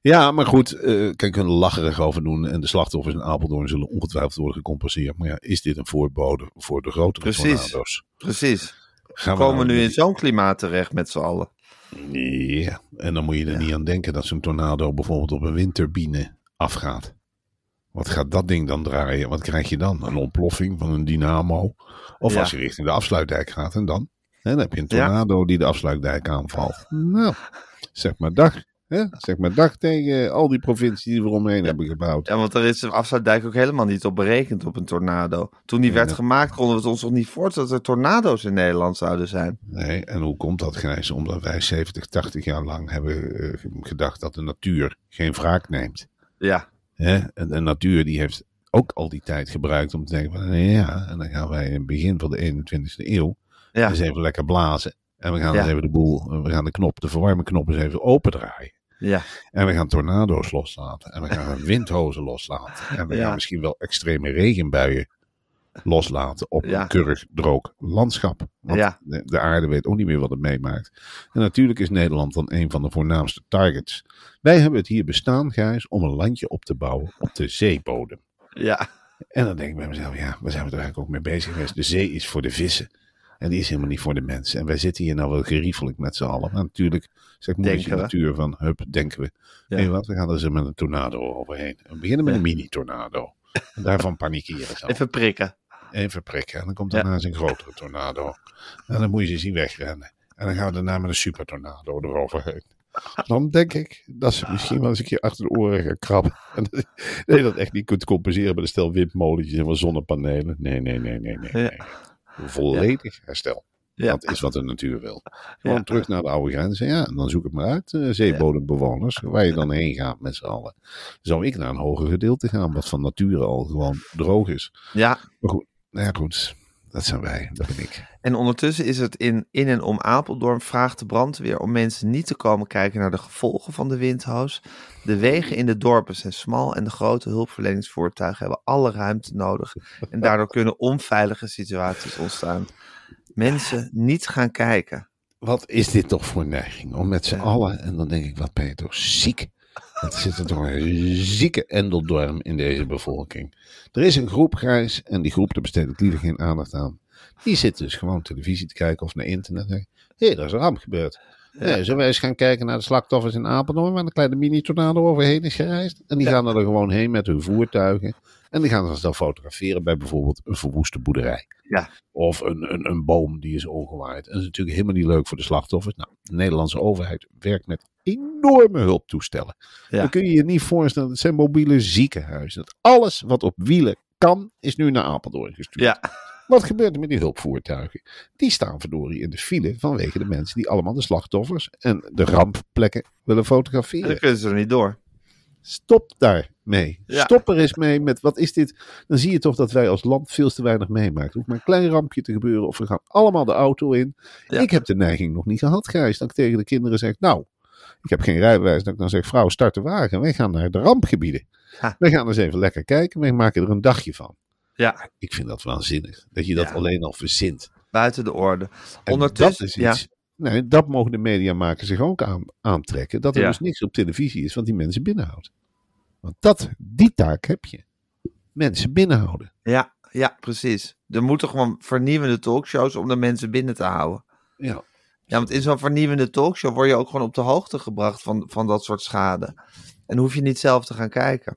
Ja, maar goed, eh kijk, we kunnen er lacherig over doen. En de slachtoffers in Apeldoorn zullen ongetwijfeld worden gecompenseerd. Maar ja, is dit een voorbode voor de grotere Precies. tornado's? Precies. Gaan We komen nou nu in zo'n klimaat terecht met z'n allen. Ja, en dan moet je er niet aan denken dat zo'n tornado bijvoorbeeld op een windturbine afgaat. Wat gaat dat ding dan draaien? Wat krijg je dan? Een ontploffing van een dynamo? Of Ja. als je richting de afsluitdijk gaat en dan? Hè, dan heb je een Ja. tornado die de afsluitdijk aanvalt. Nou, zeg maar dag. Hè? Zeg maar dag tegen al die provincies die we eromheen hebben gebouwd. Ja, want daar is de afsluitdijk ook helemaal niet op berekend op een tornado. Toen die werd gemaakt, konden we het ons nog niet voorstellen dat er tornado's in Nederland zouden zijn. Nee, en hoe komt dat, Gijs? Omdat wij 70, 80 jaar lang hebben eh, gedacht dat de natuur geen wraak neemt. Ja, Hè? En de natuur die heeft ook al die tijd gebruikt om te denken van ja, en dan gaan wij in het begin van de 21ste eeuw ja, eens even lekker blazen. En we gaan Ja. eens even de boel, we gaan de knop, de verwarmingknop eens even opendraaien. ja. En we gaan tornado's loslaten. En we gaan windhozen loslaten. En we Ja. gaan misschien wel extreme regenbuien loslaten op Ja. een keurig droog landschap. Want Ja. de, de aarde weet ook niet meer wat het meemaakt. En natuurlijk is Nederland dan een van de voornaamste targets. Wij hebben het hier bestaan, Gijs, om een landje op te bouwen op de zeebodem. Ja, En dan denk ik bij mezelf, ja, waar zijn we er eigenlijk ook mee bezig geweest? De zee is voor de vissen. En die is helemaal niet voor de mensen. En wij zitten hier nou wel geriefelijk met z'n allen. Maar natuurlijk, zegt moedertje we. natuur van, hup, denken we. Ja. Wat, we gaan er eens met een tornado overheen. We beginnen met een mini-tornado. En daarvan panikeren ze even prikken. Even prikken. En dan komt daarna eens een grotere tornado. En dan moet je ze zien wegrennen. En dan gaan we daarna met een supertornado eroverheen. Dan denk ik dat ze misschien wel eens een keer achter de oren gaan krabben. En dat je dat echt niet kunt compenseren met een stel windmolentjes en wat zonnepanelen. Nee, nee, nee, nee, nee. nee. Volledig herstel. Ja. Dat is wat de natuur wil. Gewoon Ja. terug naar de oude grenzen. Ja, en dan zoek het maar uit, eh, zeebodembewoners, waar je dan heen gaat met z'n allen. Zou ik naar een hoger gedeelte gaan, wat van nature al gewoon droog is. Ja, Maar goed, nou ja, goed. Dat zijn wij, dat ben ik. En ondertussen is het in, in en om Apeldoorn vraagt de brandweer om mensen niet te komen kijken naar de gevolgen van de windhoos. De wegen in de dorpen zijn smal en de grote hulpverleningsvoertuigen hebben alle ruimte nodig. En daardoor kunnen onveilige situaties ontstaan. Mensen niet gaan kijken. Wat is dit toch voor neiging? Om met z'n allen, en dan denk ik, wat ben je toch ziek? Wat zit er toch een zieke endeldorm in deze bevolking? Er is een groep, Grijs, en die groep, daar besteed ik liever geen aandacht aan. Die zit dus gewoon televisie te kijken of naar internet. Hé, hey, er is een ramp gebeurd. Ja. zullen we eens gaan kijken naar de slachtoffers in Apeldoorn, waar een kleine mini-tornado overheen is gereisd? En die gaan er gewoon heen met hun voertuigen. En die gaan ze dan fotograferen bij bijvoorbeeld een verwoeste boerderij. Ja. Of een, een, een boom die is omgewaaid. En dat is natuurlijk helemaal niet leuk voor de slachtoffers. Nou, de Nederlandse overheid werkt met enorme hulptoestellen. Ja. Dan kun je je niet voorstellen, het zijn mobiele ziekenhuizen. Dat alles wat op wielen kan, is nu naar Apeldoorn gestuurd. Ja, Wat gebeurt er met die hulpvoertuigen? Die staan verdorie in de file vanwege de mensen die allemaal de slachtoffers en de rampplekken willen en dan fotograferen. kunnen ze er niet door. Stop daarmee. Ja. Stop er eens mee met wat is dit? Dan zie je toch dat wij als land veel te weinig meemaken. Er hoeft maar een klein rampje te gebeuren of we gaan allemaal de auto in. Ja. Ik heb de neiging nog niet gehad, Gijs. Dat ik tegen de kinderen zeg, nou, ik heb geen rijbewijs. Dat ik dan zeg, vrouw, start de wagen. Wij gaan naar de rampgebieden. Ja. Wij gaan eens even lekker kijken. Wij maken er een dagje van. Ja, Ik vind dat waanzinnig. Dat je dat Ja. alleen al verzint. buiten de orde. En Ondertussen, dat is iets. Nee, dat mogen de mediamakers zich ook aan, aantrekken. Dat er dus niks op televisie is wat die mensen binnenhoudt. Want dat, die taak heb je. Mensen binnenhouden. Ja, ja, precies. Er moeten gewoon vernieuwende talkshows om de mensen binnen te houden. Ja. Ja, want in zo'n vernieuwende talkshow word je ook gewoon op de hoogte gebracht van, van dat soort schade. En hoef je niet zelf te gaan kijken.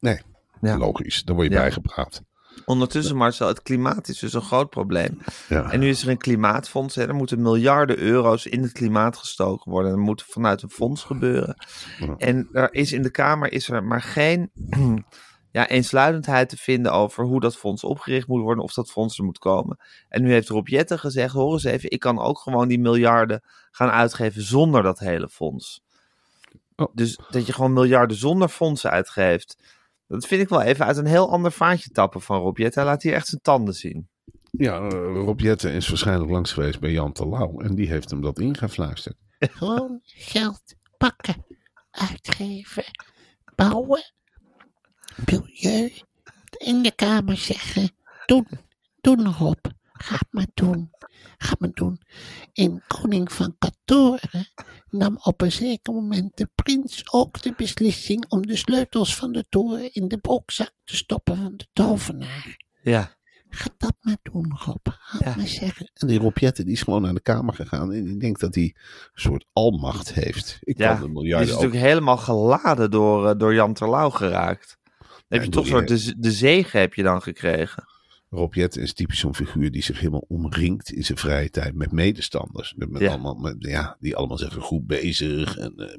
Nee, Ja. logisch. Dan word je Ja. bijgepraat. Ondertussen, Marcel, het klimaat is dus een groot probleem. Ja. En nu is er een klimaatfonds. Hè. Er moeten miljarden euro's in het klimaat gestoken worden. Dat moet vanuit een fonds gebeuren. Ja. En er is in de Kamer is er maar geen ja, eensluidendheid te vinden over hoe dat fonds opgericht moet worden. Of dat fonds er moet komen. En nu heeft Rob Jetten gezegd, hoor eens even, ik kan ook gewoon die miljarden gaan uitgeven zonder dat hele fonds. Oh. Dus dat je gewoon miljarden zonder fondsen uitgeeft. Dat vind ik wel even uit een heel ander vaatje tappen van Rob Jetten. Hij laat hier echt zijn tanden zien. Ja, eh, Rob Jetten is waarschijnlijk langs geweest bij Jan Terlouw. En die heeft hem dat ingefluisterd. Gewoon geld pakken, uitgeven, bouwen, milieu. In de kamer zeggen, doen, doen Rob. Ga het maar doen, ga het maar doen. In Koning van Katoren nam op een zeker moment de prins ook de beslissing om de sleutels van de toren in de broekzak te stoppen van de tovenaar. Ja, Ga dat maar doen, Rob. Ga Ja. maar zeggen. En die Rob Jetten die is gewoon naar de Kamer gegaan. En ik denk dat hij een soort almacht heeft. Ik ja. kan de die is miljarden ook... natuurlijk helemaal geladen door, eh, door Jan Terlouw geraakt. Dan heb je toch soort de, de zegen heb je dan gekregen. Rob Jetten is typisch zo'n figuur die zich helemaal omringt in zijn vrije tijd met medestanders. Met, Ja. allemaal, met, ja, die allemaal zeggen goed bezig en eh,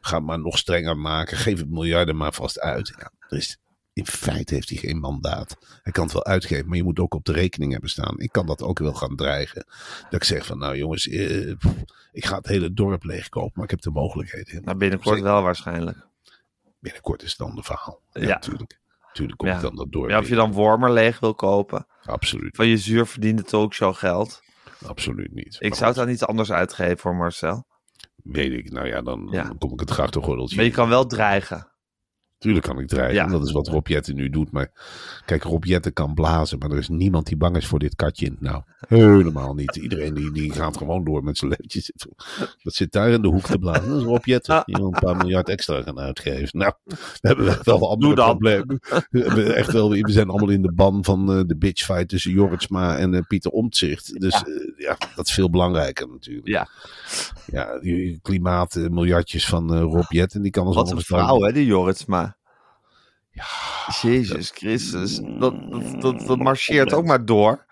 ga maar nog strenger maken. Geef het miljarden maar vast uit. Ja, er is, in feite heeft hij geen mandaat. Hij kan het wel uitgeven, maar je moet ook op de rekening hebben staan. Ik kan dat ook wel gaan dreigen. Dat ik zeg van nou jongens, eh, ik ga het hele dorp leegkopen, maar ik heb de mogelijkheden. Nou, binnenkort wel waarschijnlijk. Binnenkort is dan de verhaal. Ja, Ja. natuurlijk. Natuurlijk komt Ja. dan dat dorp. Ja, of je dan Wormer leeg wil kopen. Absoluut, Van je zuur verdiende talkshow geld. absoluut niet. Ik zou het dan iets anders uitgeven voor Marcel. Weet ik, nou ja, dan, Ja. dan kom ik het grachtengordeltje. Maar je kan wel dreigen. Tuurlijk kan ik dreigen. Ja. Dat is wat Rob Jetten nu doet. Maar kijk, Rob Jetten kan blazen. Maar er is niemand die bang is voor dit katje. Nou, helemaal niet. Iedereen die, die gaat gewoon door met zijn leventje. Dat zit daar in de hoek te blazen. Dat is Rob Jetten. Die wil een paar miljard extra gaan uitgeven. Nou, we hebben echt wel andere problemen. We, echt wel, we zijn allemaal in de ban van eh, de bitchfight tussen Jorritsma en eh, Pieter Omtzigt. Dus ja. ja, dat is veel belangrijker natuurlijk. Ja. Ja, die klimaat, eh, miljardjes van eh, Rob Jetten. Die kan ons Wat een vrouw, hè, die Jorritsma. Jezus Christus. Dat, dat, dat, dat marcheert ook maar door.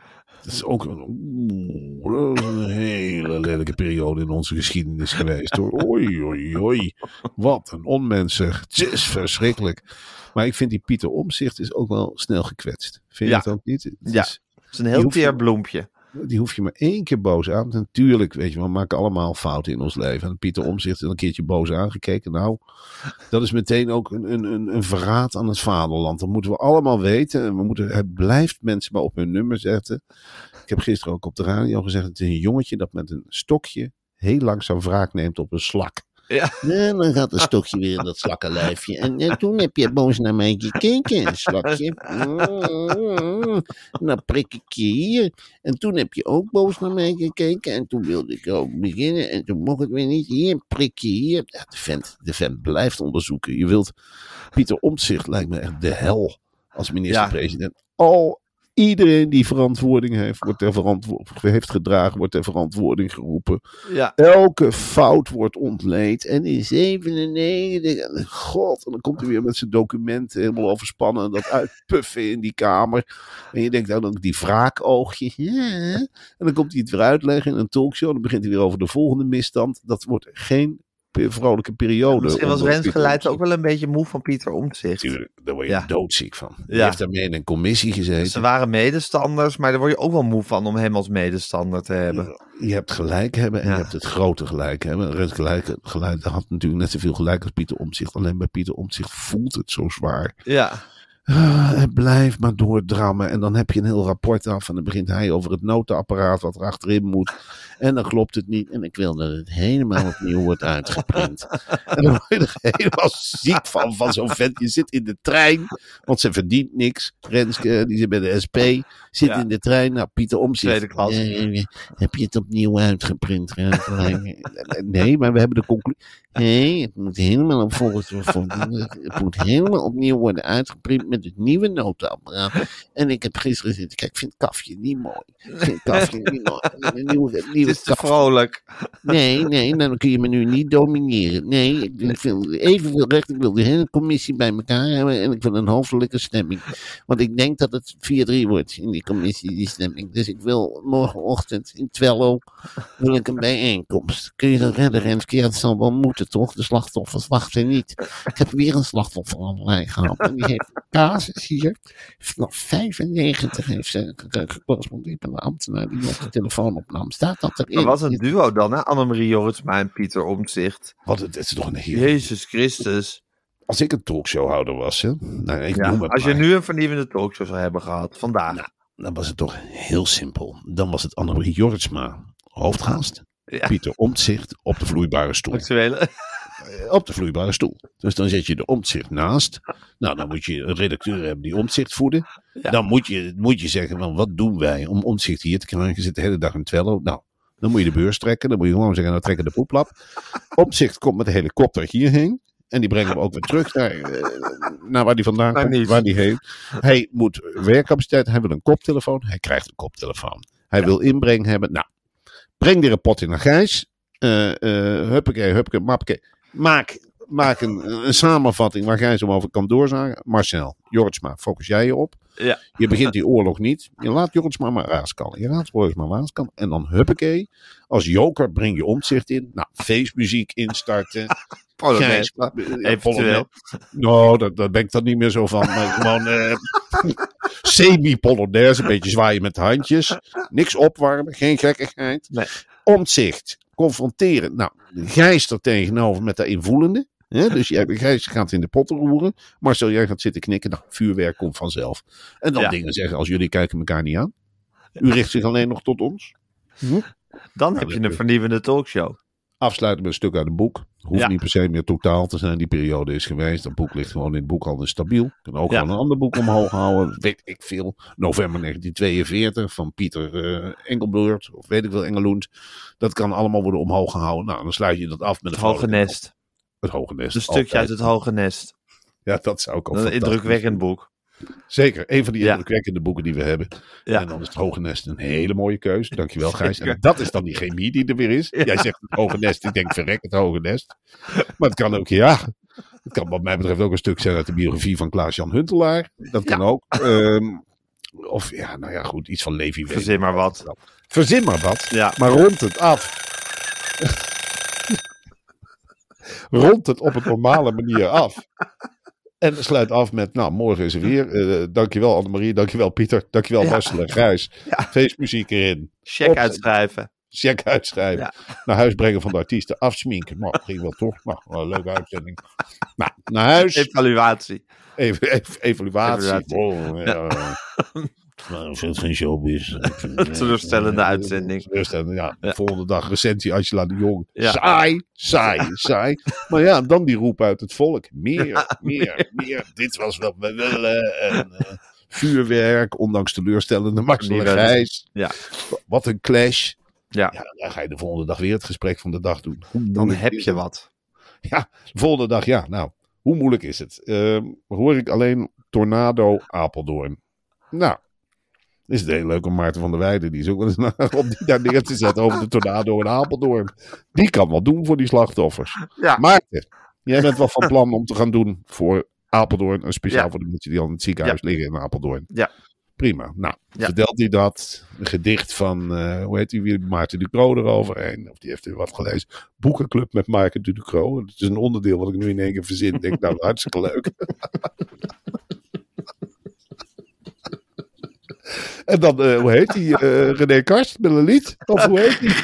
Dat is ook een, oeh, dat is een hele lelijke periode in onze geschiedenis geweest. Hoor. Oei, oei, oei. Wat een onmensig. Het is verschrikkelijk. Maar ik vind die Pieter Omzicht is ook wel snel gekwetst. Vind je Ja. het ook niet? Het Ja. is- Het is een heel teer bloempje. Die hoef je maar één keer boos aan. Natuurlijk, weet je, we maken allemaal fouten in ons leven. En Pieter Omzicht is een keertje boos aangekeken. Nou, dat is meteen ook een, een, een, verraad aan het vaderland. Dat moeten we allemaal weten. En we moeten, het blijft mensen maar op hun nummer zetten. Ik heb gisteren ook op de radio gezegd: het is een jongetje dat met een stokje heel langzaam wraak neemt op een slak. Ja. En dan gaat een stokje weer in dat slakkenlijfje. En, en toen heb je boos naar mij gekeken, een slakje. Mm, Dan prik ik je hier. En toen heb je ook boos naar mij gekeken. En toen wilde ik ook beginnen. En toen mocht het weer niet. Hier, prik je hier. Ja, de, vent, de vent blijft onderzoeken. Je wilt... Pieter Omtzigt lijkt me echt de hel als minister-president. Al iedereen die verantwoording heeft, wordt ter verantwo- heeft gedragen, wordt ter verantwoording geroepen. Ja. Elke fout wordt ontleed. En in 97, en god, en dan komt hij weer met zijn documenten helemaal overspannen. En dat uitpuffen in die kamer. En je denkt, nou dan die wraakoogje. En dan komt hij het weer uitleggen in een talkshow. Dan begint hij weer over de volgende misstand. Dat wordt geen vrolijke periode. Misschien was Rens Geleid ook wel een beetje moe van Pieter Omtzigt. Tuurlijk, daar word je Ja. doodziek van. Die Ja. heeft daarmee in een commissie gezeten. Ze waren medestanders, maar daar word je ook wel moe van om hem als medestander te hebben. Je hebt gelijk hebben en Ja. je hebt het grote gelijk hebben. Rens gelijk, gelijk had natuurlijk net zoveel gelijk als Pieter Omtzigt. Alleen bij Pieter Omtzigt voelt het zo zwaar. Ja. Ah, het blijft maar doordrammen. En dan heb je een heel rapport af. En dan begint hij over het notenapparaat wat er achterin moet. En dan klopt het niet. En ik wil dat het helemaal opnieuw wordt uitgeprint. En dan word je er helemaal ziek van, van zo'n vent. Je zit in de trein, want ze verdient niks. Renske, die zit bij de SP, zit Ja. in de trein. Nou, Pieter Omtzigt. Tweede klas. Eh, heb je het opnieuw uitgeprint? Nee, maar we hebben de conclusie. Nee, het moet helemaal op volgens Het moet helemaal opnieuw worden uitgeprint met het nieuwe notenapparaat. En ik heb gisteren zitten kijken, ik vind het kafje niet mooi. Ik vind het kafje niet mooi. Een nieuwe, Het is kafje. vrolijk. Nee, nee, dan kun je me nu niet domineren. Nee, ik, ik wil evenveel recht. Ik wil de hele commissie bij elkaar hebben. En ik wil een hoofdelijke stemming. Want ik denk dat het 4-3 wordt in die commissie, die stemming. Dus ik wil morgenochtend in Twello wil ik een bijeenkomst. Kun je dat redden, Renske? Ja, dat zal wel moeten, toch? De slachtoffers wachten niet. Ik heb weer een slachtoffer aan de lijn gehad. En die heeft casus hier. Vanaf 95 heeft ze ge- ge- gecorrespondeerd met een ambtenaar die op de telefoon opnam. Staat dat erin? Dat was een duo dan, hè? Annemarie Jorritsma en Pieter Omtzigt. Wat het, is toch een heel... Jezus Christus. Als ik een talkshowhouder was, hè, nou, ik Ja, noem het als je maar. nu een vernieuwende talkshow zou hebben gehad, vandaag. Nou, dan was het toch heel simpel. Dan was het Annemarie Jorritsma, hoofdgast. Ja. Pieter Omtzigt op de vloeibare stoel. Actuele. Op de vloeibare stoel. Dus dan zet je de Omtzigt naast. Nou, dan moet je een redacteur hebben die Omtzigt voeden. Ja. Dan moet je, moet je zeggen van wat doen wij om Omtzigt hier te krijgen. Je zit de hele dag in Twello. Nou, dan moet je de beurs trekken. Dan moet je gewoon zeggen, nou trekken de poeplap. Omtzigt komt met de helikopter hierheen. En die brengen we ook weer terug naar, eh, naar waar die vandaan komt. Waar die heen. Hij moet werkcapaciteit. Hij wil een koptelefoon. Hij krijgt een koptelefoon. Hij wil inbreng hebben. Nou, breng die rapport in naar Gijs. Eh eh huppakee, huppakee, mappakee. Maak, maak een, een samenvatting waar Gijs hem over kan doorzagen. Marcel, Jortsma, focus jij je op. Ja. Je begint die oorlog niet. Je laat Jortsma maar raaskallen. Je laat Jortsma maar raaskallen. En dan huppakee. Als joker breng je omzicht in. Nou, feestmuziek instarten. Gijs, Eventueel. Nou, daar, daar ben ik dan niet meer zo van. Maar gewoon eh, semi-polonaise. Een beetje zwaaien met de handjes. Niks opwarmen. Geen gekkigheid. Nee. Omzicht. Confronteren. Nou, Gijs er tegenover met de invoelende. Dus jij, gaat in de potten roeren. Marcel, jij gaat zitten knikken. Nou, vuurwerk komt vanzelf. En dan Ja. dingen zeggen als jullie kijken elkaar niet aan. U richt zich alleen nog tot ons. Dan heb je een vernieuwende talkshow. Afsluiten met een stuk uit een boek. Hoeft Ja. niet per se meer totaal te zijn. Die periode is geweest. Dat boek ligt gewoon in het boekhandel stabiel. Kan ook Ja. gewoon een ander boek omhoog houden. Weet ik veel. November 1942 van Pieter eh Engelbloert. Of weet ik wel, Engeloend. Dat kan allemaal worden omhoog gehouden. Nou, dan sluit je dat af met Het een Hoge Nest. Het Hoge Nest. Een stukje altijd. uit het Hoge Nest. Ja, dat zou ik ook Een indrukwekkend boek. Zeker, een van die Ja. indrukwekkende boeken die we hebben. Ja. En dan is het Hoge Nest een hele mooie keus. Dankjewel Gijs. En dat is dan die chemie die er weer is. Ja. Jij zegt het Hoge Nest, ik denk verrek het Hoge Nest. Maar het kan ook, ja, het kan wat mij betreft ook een stuk zijn uit de biografie van Klaas-Jan Huntelaar. Dat kan ook. Ehm, of ja, nou ja, goed, iets van Levi. Verzin maar wat. Verzin maar wat. Ja. Maar rond het af. rond het op een normale manier af. En sluit af met, nou, morgen is er weer. Eh dankjewel Annemarie, dankjewel Pieter, dankjewel Ja. Marcel en Gijs. Ja. Feestmuziek erin. Check Op- uitschrijven. Check uitschrijven. Ja. Naar huis brengen van de artiesten. Afsminken. Nou, ging wel toch. Nou, wel een leuke uitzending. Nou, naar huis. Evaluatie. Even, even, evaluatie. Evaluatie. Oh, ja. Nou, het geen showbiz. Teleurstellende uitzending. Teleurstellende, ja. Ja. Volgende dag recensie Angela de Jong. Ja. Saai, saai, saai. Maar ja, dan die roep uit het volk. Meer, meer, meer. Dit was wat we willen. En, eh, vuurwerk, ondanks teleurstellende. Gijs. Ja. Wat een clash. Ja. Ja, dan ga je de volgende dag weer het gesprek van de dag doen. Hoe Dan heb je wat. Ja, de volgende dag, ja. Nou, hoe moeilijk is het? Ehm, hoor ik alleen Tornado Apeldoorn. Nou, is het heel leuk om Maarten van der Weijden, die is ook wel eens naar, om die daar neer te zetten over de tornado in Apeldoorn. Die kan wat doen voor die slachtoffers. Ja. Maarten, jij bent wel van plan om te gaan doen voor Apeldoorn, en speciaal Ja. voor de mensen die al in het ziekenhuis liggen in Apeldoorn. Ja. Prima. Nou, vertelt hij dat? Een gedicht van, eh, hoe heet die weer, Maarten Ducro eroverheen. Of die heeft er wat gelezen. Boekenclub met Maarten Ducro. Het is een onderdeel wat ik nu in één keer verzin. Ik denk, nou, hartstikke leuk. en dan, eh, hoe heet die? eh, René Karst met een lied? Of hoe heet die?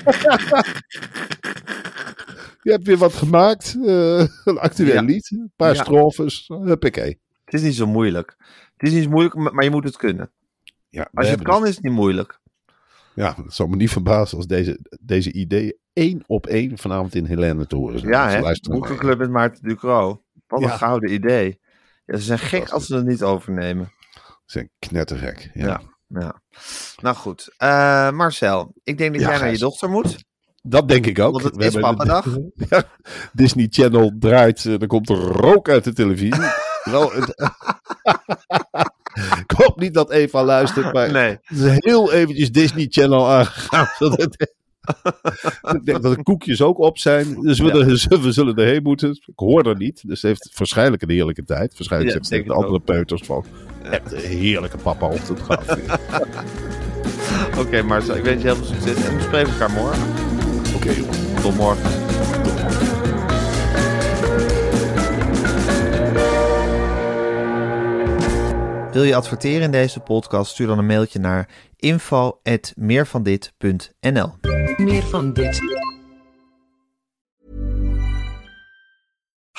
Je hebt weer wat gemaakt. eh, een actueel Ja. lied. Een paar Ja. strofes. Huppakee. Het is niet zo moeilijk. Het is niet zo moeilijk, maar je moet het kunnen. Ja, Als je het kan, is het niet moeilijk. Ja, het zal me niet verbazen als deze, deze ideeën één op één vanavond in Helene te horen zijn. Ja, hè? Boekenclub met Maarten Ducro. Wat een Ja. gouden idee. Ja, ze zijn gek als ze het niet overnemen. Ze zijn knettergek. Ja. Ja. Ja. Nou goed. Eh, Marcel, ik denk dat Ja, jij naar je dochter moet. Dat denk ik ook. Want het We is Papadag. Ja, Disney Channel draait, eh, er komt er rook uit de televisie. Wel, het- ik hoop niet dat Eva luistert, maar Nee. het is heel eventjes Disney Channel aangegaan. ik denk dat de koekjes ook op zijn. Dus we, Ja. er- we zullen erheen moeten. Ik hoor er niet. Dus het heeft waarschijnlijk een heerlijke tijd. Waarschijnlijk Ja, zitten ik andere peuters van. Echt een heerlijke papa-ochtend gehad. Oké, Marcel, ik wens je heel veel succes. En we spreken elkaar morgen. Oké, jongen. Tot morgen. Wil je adverteren in deze podcast? Stuur dan een mailtje naar info@meervandit.nl. Meer van dit.